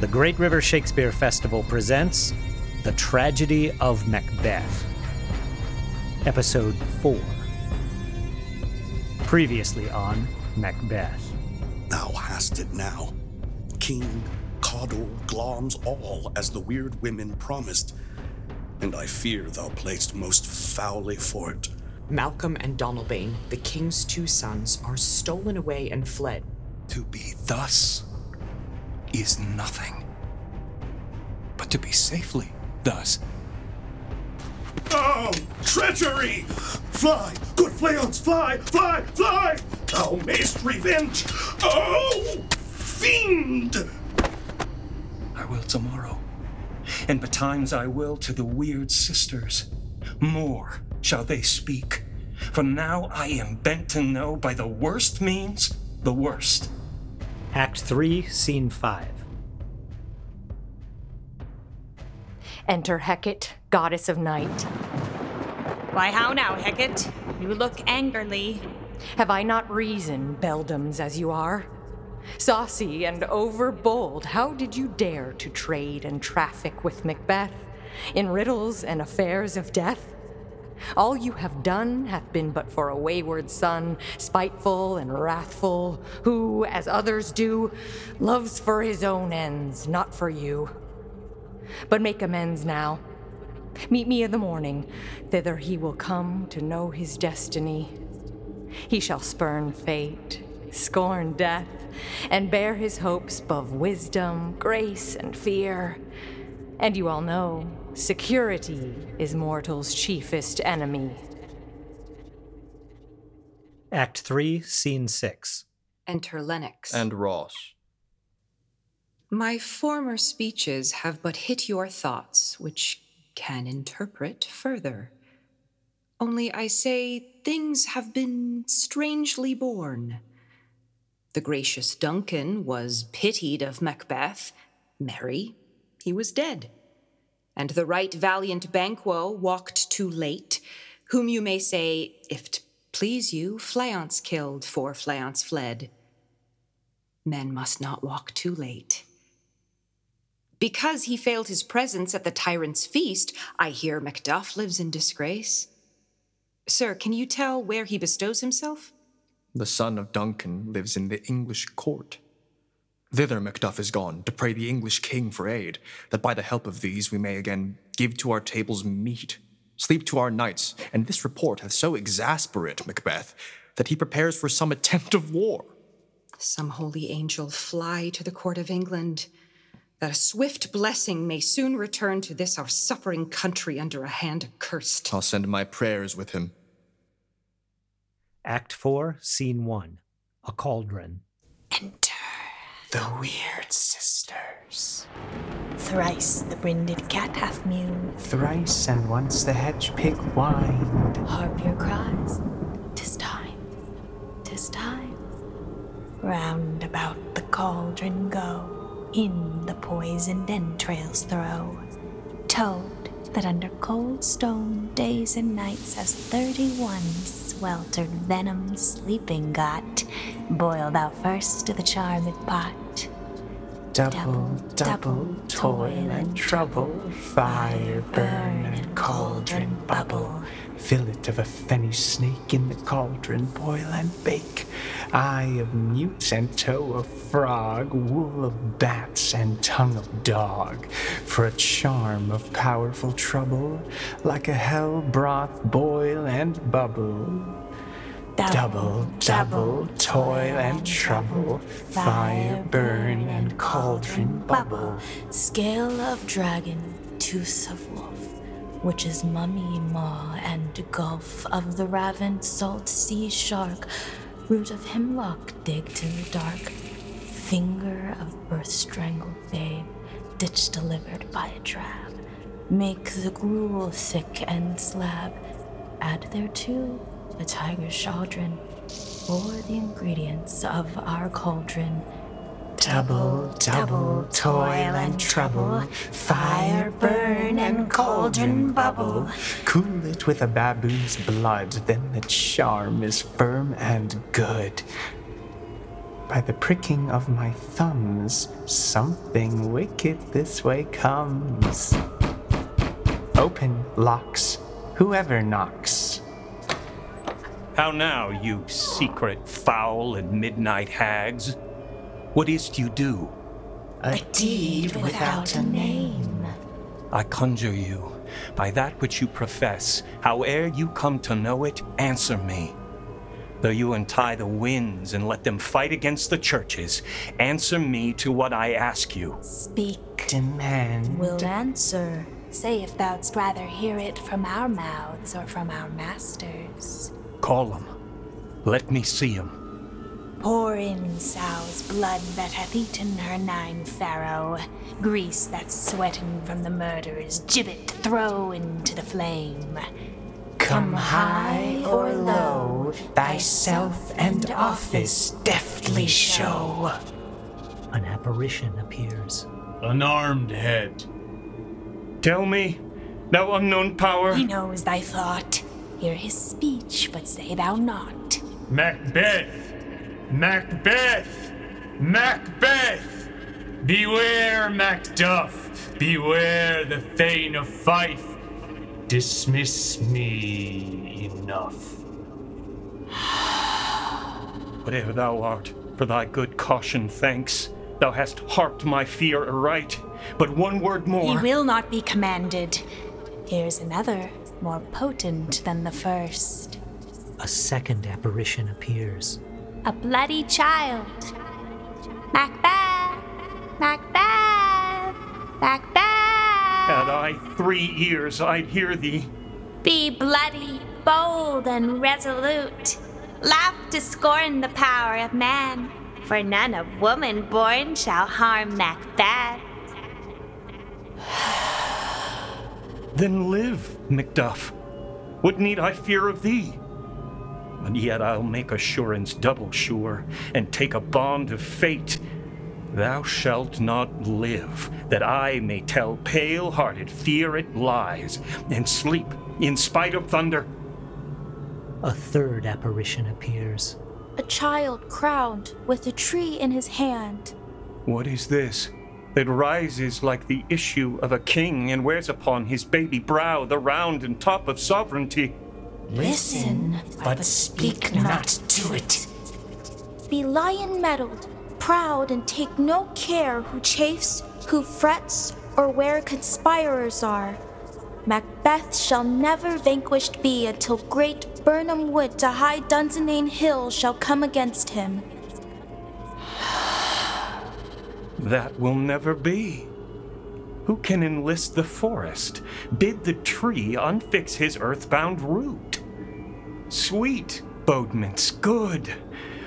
The Great River Shakespeare Festival presents The Tragedy of Macbeth, Episode 4. Previously on Macbeth. Thou hast it now. King, Cawdor, Glamis, all as the weird women promised. And I fear thou playest most foully for it. Malcolm and Donalbain, the king's two sons, are stolen away and fled. To be thus is nothing. But to be safely thus. Oh, treachery! Fly, good Fleance, fly, fly, fly! Thou mayst revenge! Oh, fiend! I will tomorrow. And betimes I will to the weird sisters. More shall they speak. For now I am bent to know by the worst means the worst. Act 3, Scene 5. Enter Hecate, goddess of night. Why, how now, Hecate? You look angrily. Have I not reason, beldams as you are? Saucy and overbold, how did you dare to trade and traffic with Macbeth in riddles and affairs of death? All you have done hath been but for a wayward son, spiteful and wrathful, who, as others do, loves for his own ends, not for you. But make amends now. Meet me in the morning. Thither he will come to know his destiny. He shall spurn fate, scorn death, and bear his hopes above wisdom, grace, and fear. And you all know security is mortal's chiefest enemy. Act 3, Scene 6. Enter Lennox. and Ross. My former speeches have but hit your thoughts, which can interpret further. Only I say things have been strangely borne. The gracious Duncan was pitied of Macbeth. Merry, he was dead. And the right valiant Banquo walked too late, whom you may say, if 't please you, Fleance killed, for Fleance fled. Men must not walk too late. Because he failed his presence at the tyrant's feast, I hear Macduff lives in disgrace. Sir, can you tell where he bestows himself? The son of Duncan lives in the English court. Thither Macduff is gone to pray the English king for aid, that by the help of these we may again give to our tables meat, sleep to our nights, and this report hath so exasperate Macbeth that he prepares for some attempt of war. Some holy angel fly to the court of England, that a swift blessing may soon return to this our suffering country under a hand accursed. I'll send my prayers with him. Act 4, Scene 1. A Cauldron. Enter. The weird sisters. Thrice the brinded cat hath mewed. Thrice and once the hedge pig whined. Harp your cries. Tis time. Tis time. Round about the cauldron go. In the poisoned entrails throw. Toad that under cold stone days and nights has thirty-one sweltered venom sleeping got. Boil thou first to the charmed pot. Double, double, toil and trouble. Fire burn and cauldron bubble. Fillet of a fenny snake in the cauldron, boil and bake. Eye of newt and toe of frog, wool of bats and tongue of dog. For a charm of powerful trouble, like a hell broth boil and bubble. Double, double, toil and trouble, fire burn and cauldron bubble. Scale of dragon, tooth of wolf, which is mummy maw and gulf of the ravened salt sea shark, root of hemlock digged in the dark, finger of birth strangled babe, ditch delivered by a drab. Make the gruel thick and slab, add thereto a tiger's chaldron, for the ingredients of our cauldron. Double, double, toil and trouble, fire burn and cauldron bubble. Cool it with a baboon's blood, then the charm is firm and good. by the pricking of my thumbs, something wicked this way comes. Open, locks, whoever knocks. How now, you secret, foul, and midnight hags? What is't you do? A deed without a name. I conjure you, by that which you profess, howe'er you come to know it, answer me. Though you untie the winds and let them fight against the churches, answer me to what I ask you. Speak. Demand. We'll answer. Say if thou'dst rather hear it from our mouths or from our masters. Call him. Let me see him. Pour in sow's blood that hath eaten her nine farrow, grease that's sweating from the murderer's gibbet throw into the flame. Come high or low, thyself and office deftly show. An apparition appears. An armed head. Tell me, thou unknown power. He knows thy thought. Hear his speech, but say thou not. Macbeth! Macbeth! Macbeth! Beware, Macduff! Beware the Thane of Fife! Dismiss me enough. Whatever thou art, for thy good caution thanks. Thou hast harped my fear aright. But one word more. He will not be commanded. Here's another, more potent than the first. A second apparition appears. A bloody child. Macbeth! Macbeth! Macbeth! Had I three ears, I'd hear thee. Be bloody, bold, and resolute. Laugh to scorn the power of man, for none of woman born shall harm Macbeth. Then live, Macduff. What need I fear of thee? But yet I'll make assurance double sure, and take a bond of fate. Thou shalt not live, that I may tell pale hearted fear it lies, and sleep in spite of thunder. A third apparition appears. A child crowned with a tree in his hand. What is this? That rises like the issue of a king and wears upon his baby brow the round and top of sovereignty. Listen, but speak not to it. Be lion mettled, proud, and take no care who chafes, who frets, or where conspirers are. Macbeth shall never vanquished be until great Birnam Wood to high Dunsinane Hill shall come against him. That will never be. Who can enlist the forest, bid the tree unfix his earthbound root? Sweet bodements, good.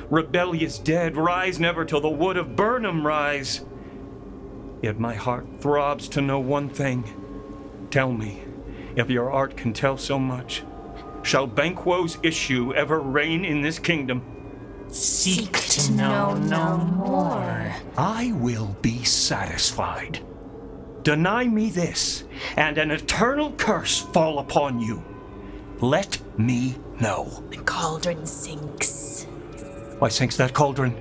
Rebellious dead, rise never till the wood of Birnam rise. Yet my heart throbs to know one thing. Tell me, if your art can tell so much, shall Banquo's issue ever reign in this kingdom? Seek to know no more. I will be satisfied. Deny me this, and an eternal curse fall upon you. Let me know. The cauldron sinks. Why sinks that cauldron?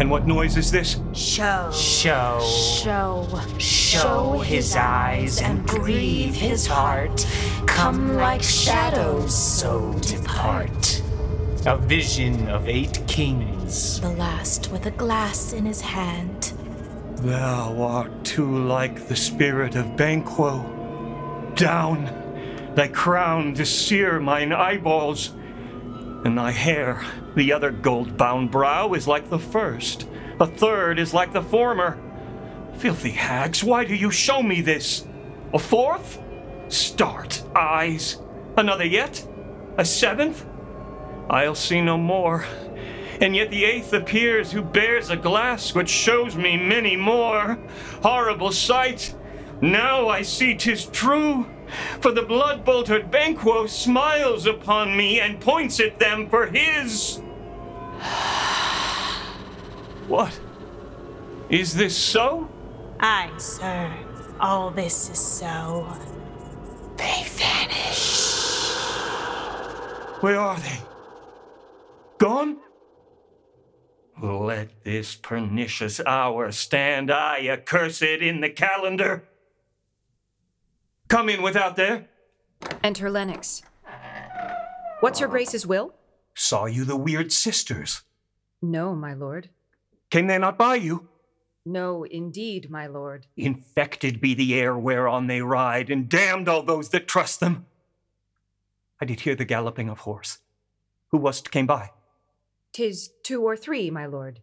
And what noise is this? Show. Show. Show. Show his eyes and grieve his heart. Come like shadows, so depart. A vision of eight kings. The last with a glass in his hand. Thou art too like the spirit of Banquo. Down, thy crown to sear mine eyeballs, and thy hair, the other gold bound brow, is like the first. A third is like the former. Filthy hags, why do you show me this? A fourth? Start, eyes. Another yet? A seventh? I'll see no more. And yet the eighth appears, who bears a glass which shows me many more. Horrible sight! Now I see 'tis true. For the blood boltered Banquo smiles upon me and points at them for his. What? Is this so? Aye, sir. All this is so. They vanish. Where are they? Gone? Let this pernicious hour stand I accursed in the calendar. Come in without there. Enter Lennox. What's your grace's will? Saw you the weird sisters? No, my lord. Came they not by you? No, indeed, my lord. Infected be the air whereon they ride, and damned all those that trust them. I did hear the galloping of horse. Who was't came by? Tis two or three, my lord.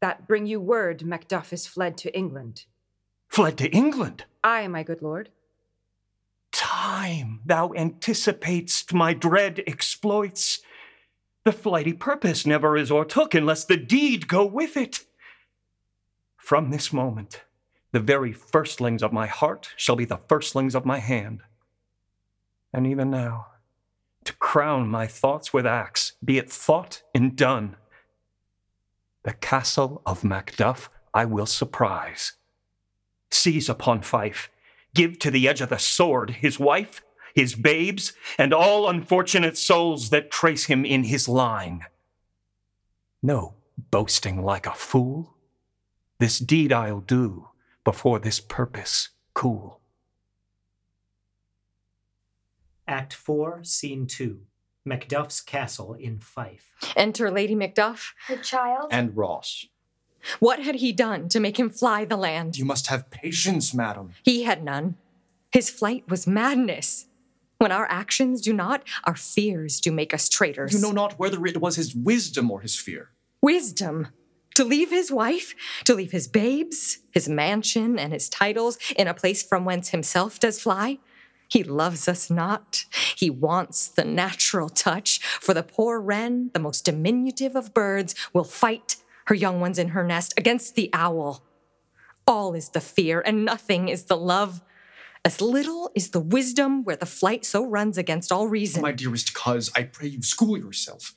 That bring you word Macduff is fled to England. Fled to England? Aye, my good lord. Time, thou anticipatest my dread exploits. The flighty purpose never is o'ertook unless the deed go with it. From this moment, the very firstlings of my heart shall be the firstlings of my hand. And even now, to crown my thoughts with acts, be it thought and done, the castle of Macduff I will surprise. Seize upon Fife, give to the edge of the sword his wife, his babes, and all unfortunate souls that trace him in his line. No boasting like a fool. This deed I'll do before this purpose cool. Act 4, Scene 2 Macduff's Castle in Fife. Enter Lady Macduff. The child? And Ross. What had he done to make him fly the land? You must have patience, madam. He had none. His flight was madness. When our actions do not, our fears do make us traitors. You know not whether it was his wisdom or his fear. Wisdom. To leave his wife, to leave his babes, his mansion, and his titles in a place from whence himself does fly. He loves us not. He wants the natural touch. For the poor wren, the most diminutive of birds, will fight her young ones in her nest against the owl. All is the fear, and nothing is the love. As little is the wisdom where the flight so runs against all oh, reason. My dearest cuz, I pray you school yourself.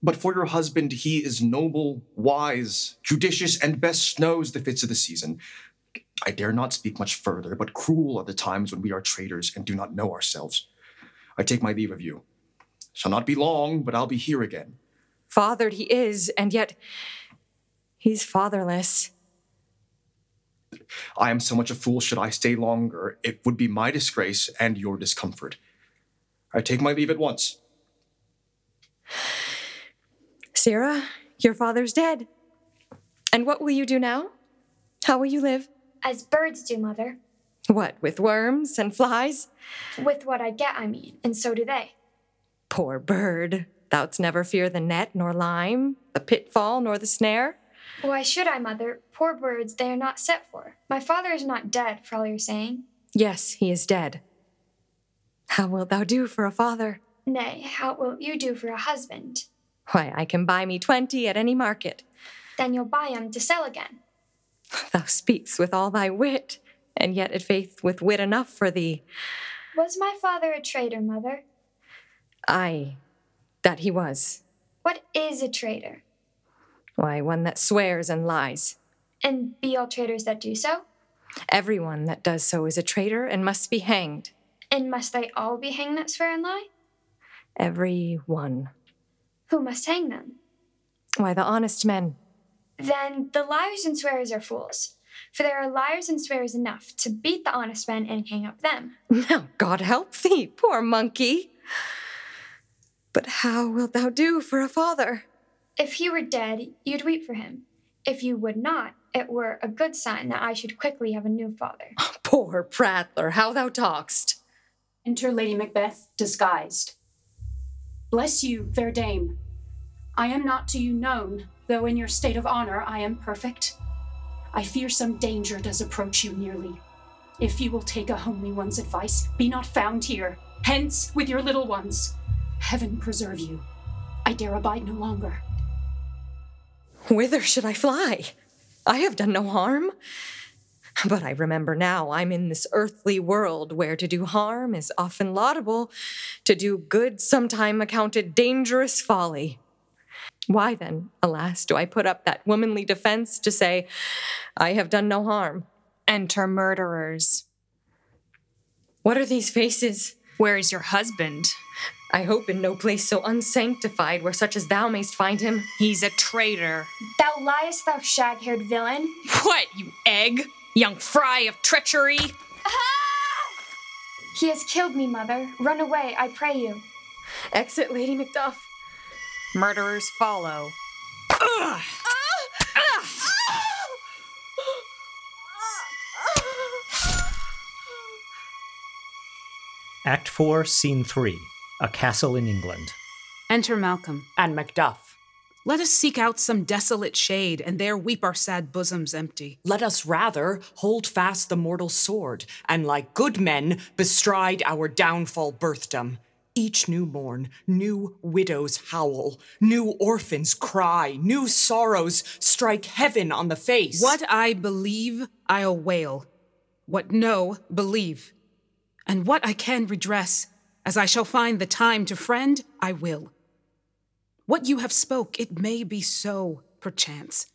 But for your husband, he is noble, wise, judicious, and best knows the fits of the season. I dare not speak much further, but cruel are the times when we are traitors and do not know ourselves. I take my leave of you. Shall not be long, but I'll be here again. Fathered he is, and yet he's fatherless. I am so much a fool should I stay longer. It would be my disgrace and your discomfort. I take my leave at once. Sirrah, your father's dead. And what will you do now? How will you live? As birds do, Mother. What, with worms and flies? With what I get, I mean, and so do they. Poor bird, thou'dst never fear the net nor lime, the pitfall nor the snare? Why should I, Mother? Poor birds they are not set for. My father is not dead, for all you're saying. Yes, he is dead. How wilt thou do for a father? Nay, how wilt you do for a husband? Why, I can buy me twenty at any market. Then you'll buy 'em to sell again. Thou speaks with all thy wit, and yet at faith with wit enough for thee. Was my father a traitor, Mother? Aye, that he was. What is a traitor? Why, one that swears and lies. And be all traitors that do so? Everyone that does so is a traitor and must be hanged. And must they all be hanged that swear and lie? Every one. Who must hang them? Why, the honest men. Then the liars and swearers are fools. For there are liars and swearers enough to beat the honest men and hang up them. Now, God help thee, poor monkey. But how wilt thou do for a father? If he were dead, you'd weep for him. If you would not, it were a good sign that I should quickly have a new father. Oh, poor prattler, how thou talk'st. Enter Lady Macbeth, disguised. Bless you, fair dame. I am not to you known, though in your state of honor I am perfect. I fear some danger does approach you nearly. If you will take a homely one's advice, be not found here. Hence with your little ones. Heaven preserve you. I dare abide no longer. Whither should I fly? I have done no harm. But I remember now I'm in this earthly world where to do harm is often laudable, to do good sometime accounted dangerous folly. Why then, alas, do I put up that womanly defense to say, I have done no harm? Enter murderers. What are these faces? Where is your husband? I hope in no place so unsanctified where such as thou mayst find him. He's a traitor. Thou liest, thou shag haired villain. What, you egg? Young fry of treachery? Ah! He has killed me, mother. Run away, I pray you. Exit, Lady Macduff. Murderers follow. Ugh. Act 4, Scene 3 A Castle in England. Enter Malcolm. And Macduff. Let us seek out some desolate shade, and there weep our sad bosoms empty. Let us rather hold fast the mortal sword, and like good men bestride our downfall birthdom. Each new morn, new widows howl, new orphans cry, new sorrows strike heaven on the face. What I believe, I'll wail. What know, believe. And what I can redress, as I shall find the time to friend, I will. What you have spoke, it may be so, perchance.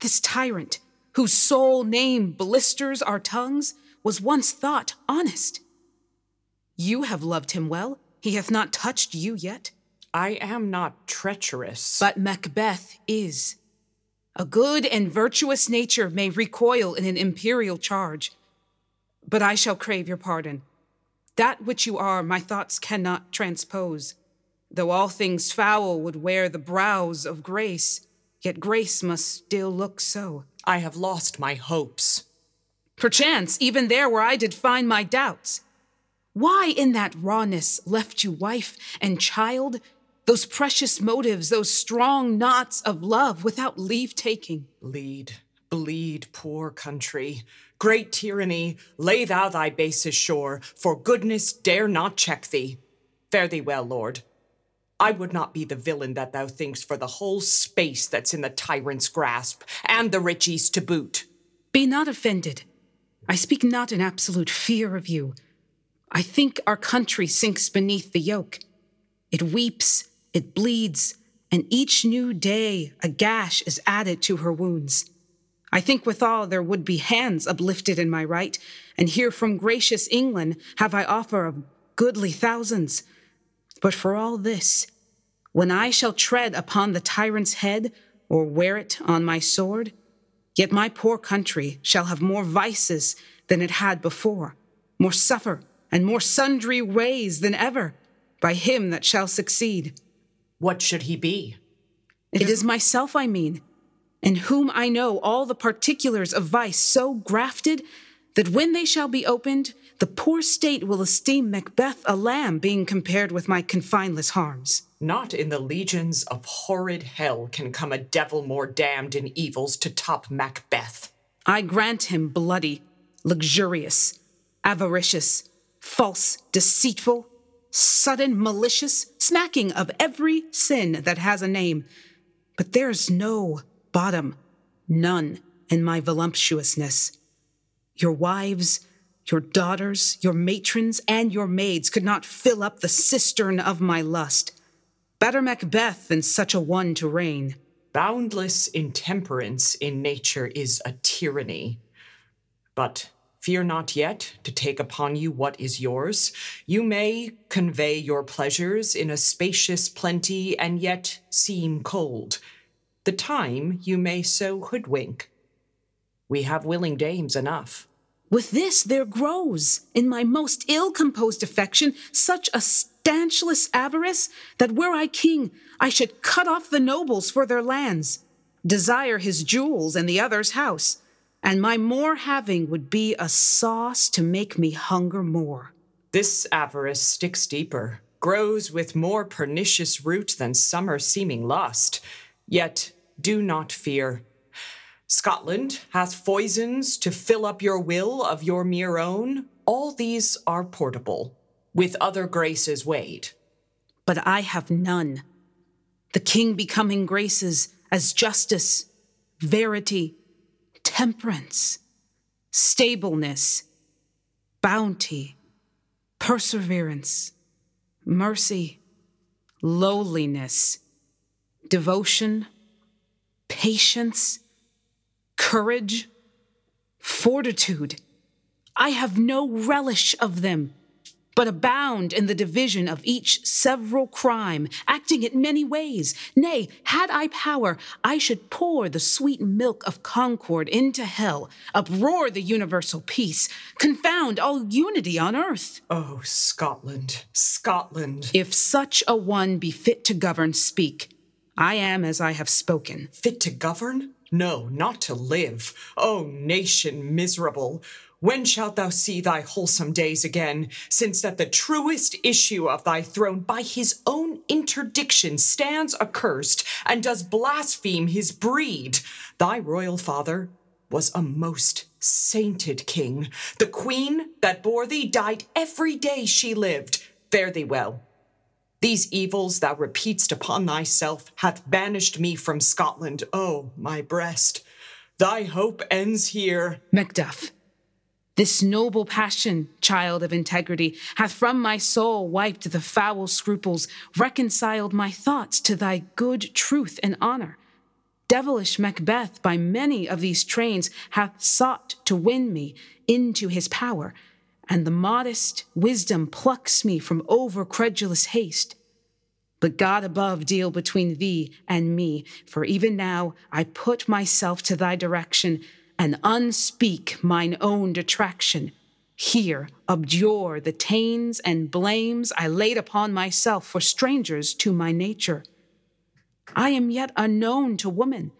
This tyrant, whose sole name blisters our tongues, was once thought honest. You have loved him well. He hath not touched you yet. I am not treacherous. But Macbeth is. A good and virtuous nature may recoil in an imperial charge. But I shall crave your pardon. That which you are, my thoughts cannot transpose. Though all things foul would wear the brows of grace, yet grace must still look so. I have lost my hopes. Perchance, even there where I did find my doubts. Why in that rawness left you wife and child? Those precious motives, those strong knots of love without leave taking. Lead, bleed, poor country. Great tyranny, lay thou thy bases shore, for goodness dare not check thee. Fare thee well, lord. I would not be the villain that thou thinkst for the whole space that's in the tyrant's grasp, and the rich east to boot. Be not offended. I speak not in absolute fear of you. I think our country sinks beneath the yoke. It weeps, it bleeds, and each new day a gash is added to her wounds. I think withal there would be hands uplifted in my right, and here from gracious England have I offer of goodly thousands. But for all this, when I shall tread upon the tyrant's head, or wear it on my sword, yet my poor country shall have more vices than it had before, more suffer, and more sundry ways than ever, by him that shall succeed. What should he be? It is myself I mean, in whom I know all the particulars of vice so grafted that when they shall be opened, the poor state will esteem Macbeth a lamb being compared with my confineless harms. Not in the legions of horrid hell can come a devil more damned in evils to top Macbeth. I grant him bloody, luxurious, avaricious, false, deceitful, sudden, malicious, smacking of every sin that has a name. But there's no bottom, none in my voluptuousness. Your wives, your daughters, your matrons, and your maids could not fill up the cistern of my lust. Better Macbeth than such a one to reign. Boundless intemperance in nature is a tyranny. But fear not yet to take upon you what is yours. You may convey your pleasures in a spacious plenty and yet seem cold. The time you may so hoodwink. We have willing dames enough. With this there grows, in my most ill composed affection, such a stanchless avarice that were I king, I should cut off the nobles for their lands, desire his jewels and the other's house, and my more having would be a sauce to make me hunger more. This avarice sticks deeper, grows with more pernicious root than summer seeming lust. Yet do not fear. Scotland hath foisons to fill up your will of your mere own. All these are portable, with other graces weighed. But I have none. The king becoming graces as justice, verity, temperance, stableness, bounty, perseverance, mercy, lowliness, devotion, patience, courage, fortitude. I have no relish of them. but abound in the division of each several crime, acting it many ways. Nay, had I power, I should pour the sweet milk of concord into hell, uproar the universal peace, confound all unity on earth. Oh, Scotland, Scotland. If such a one be fit to govern, speak. I am as I have spoken. Fit to govern? No, not to live. O nation miserable! When shalt thou see thy wholesome days again, since that the truest issue of thy throne by his own interdiction stands accursed and does blaspheme his breed? Thy royal father was a most sainted king. The queen that bore thee died every day she lived. Fare thee well. These evils thou repeatst upon thyself hath banished me from Scotland. Oh, my breast, thy hope ends here. Macduff, this noble passion, child of integrity, hath from my soul wiped the foul scruples, reconciled my thoughts to thy good truth and honor. Devilish Macbeth, by many of these trains, hath sought to win me into his power, and the modest wisdom plucks me from over credulous haste. But God above deal between thee and me, for even now I put myself to thy direction and unspeak mine own detraction. Here abjure the tains and blames I laid upon myself for strangers to my nature. I am yet unknown to woman,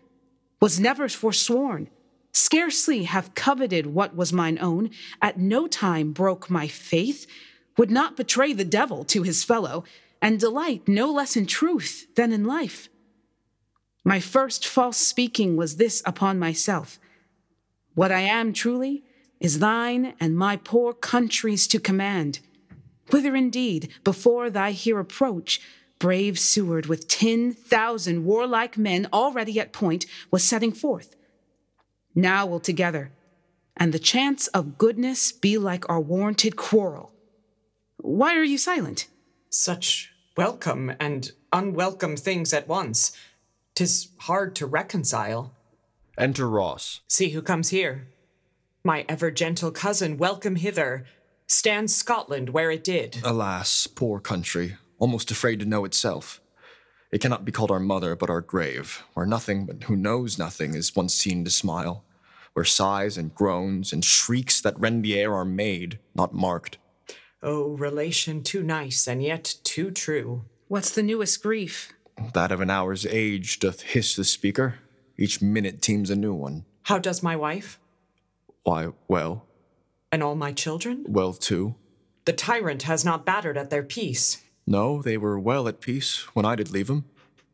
was never forsworn, scarcely have coveted what was mine own, at no time broke my faith, would not betray the devil to his fellow, and delight no less in truth than in life. My first false speaking was this upon myself what I am truly is thine and my poor country's to command. Whither indeed, before thy here approach, brave Seward with ten thousand warlike men already at point was setting forth. Now we'll together, and the chance of goodness be like our warranted quarrel. Why are you silent? Such welcome and unwelcome things at once. Tis hard to reconcile. Enter Ross. See who comes here. My ever gentle cousin, welcome hither. Stands Scotland where it did. Alas, poor country, almost afraid to know itself. It cannot be called our mother, but our grave, where nothing but who knows nothing is once seen to smile, where sighs and groans and shrieks that rend the air are made, not marked. Oh, relation too nice and yet too true. What's the newest grief? That of an hour's age doth hiss the speaker. Each minute teems a new one. How does my wife? Why, well. And all my children? Well, too. The tyrant has not battered at their peace. No, they were well at peace when I did leave them.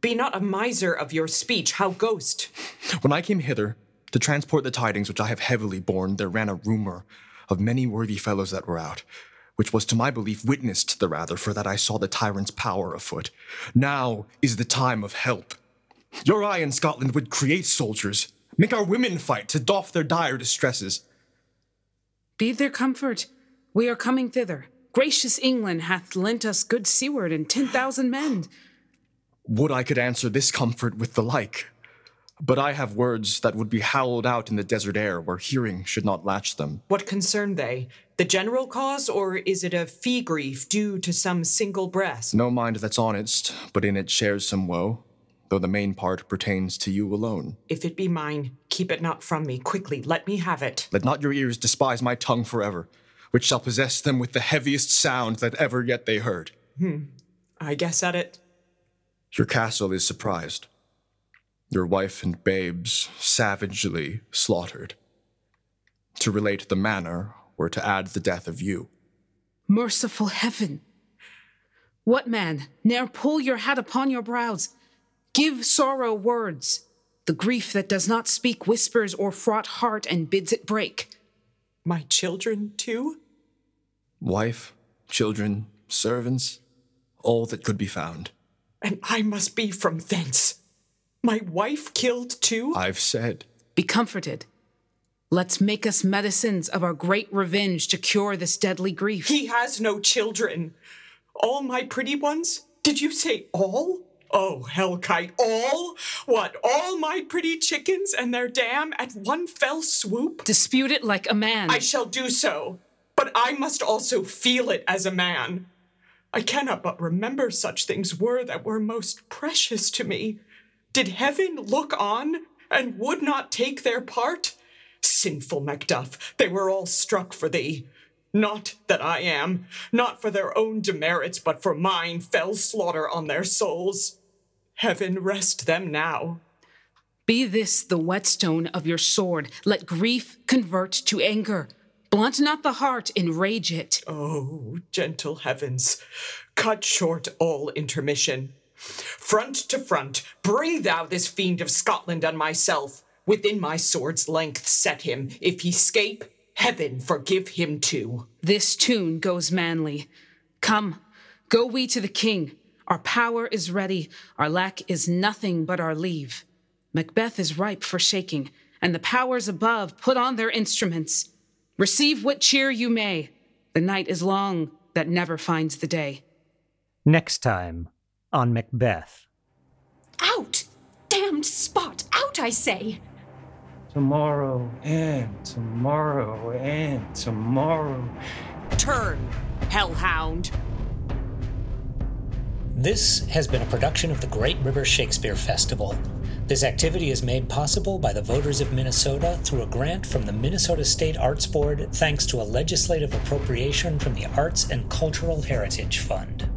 Be not a miser of your speech, how ghost? When I came hither to transport the tidings which I have heavily borne, there ran a rumor of many worthy fellows that were out, which was to my belief witnessed the rather for that I saw the tyrant's power afoot. Now is the time of help. Your eye in Scotland would create soldiers, make our women fight to doff their dire distresses. Be their comfort. We are coming thither. Gracious England hath lent us good Seward and ten thousand men. Would I could answer this comfort with the like. But I have words that would be howled out in the desert air where hearing should not latch them. What concern they? The general cause, or is it a fee grief due to some single breast? No mind that's honest, but in it shares some woe though the main part pertains to you alone. If it be mine, keep it not from me. Quickly, let me have it. Let not your ears despise my tongue forever, which shall possess them with the heaviest sound that ever yet they heard. Hmm. I guess at it. Your castle is surprised. Your wife and babes savagely slaughtered. To relate the manner were to add the death of you. Merciful heaven! What man, ne'er pull your hat upon your brows, Give sorrow words. The grief that does not speak whispers or fraught heart and bids it break. My children, too? Wife, children, servants, all that could be found. And I must be from thence. My wife killed too? I've said. Be comforted. Let's make us medicines of our great revenge to cure this deadly grief. He has no children. All my pretty ones? Did you say all? Oh, Hellkite, all? What, all my pretty chickens and their dam at one fell swoop? Dispute it like a man. I shall do so. but I must also feel it as a man. I cannot but remember such things were that were most precious to me. Did heaven look on and would not take their part? Sinful Macduff, they were all struck for thee. Not that I am, not for their own demerits, but for mine fell slaughter on their souls. Heaven rest them now. Be this the whetstone of your sword. Let grief convert to anger. Blunt not the heart, enrage it. Oh, gentle heavens, cut short all intermission. Front to front, bring thou this fiend of Scotland and myself. Within my sword's length set him. If he scape, heaven forgive him too. This tune goes manly. Come, go we to the king. Our power is ready. Our lack is nothing but our leave. Macbeth is ripe for shaking, and the powers above put on their instruments. Receive what cheer you may. The night is long that never finds the day. Next time on Macbeth. Out! Damned spot! Out, I say! Tomorrow and tomorrow and tomorrow. Turn, hellhound. This has been a production of the Great River Shakespeare Festival. This activity is made possible by the voters of Minnesota through a grant from the Minnesota State Arts Board thanks to a legislative appropriation from the Arts and Cultural Heritage Fund.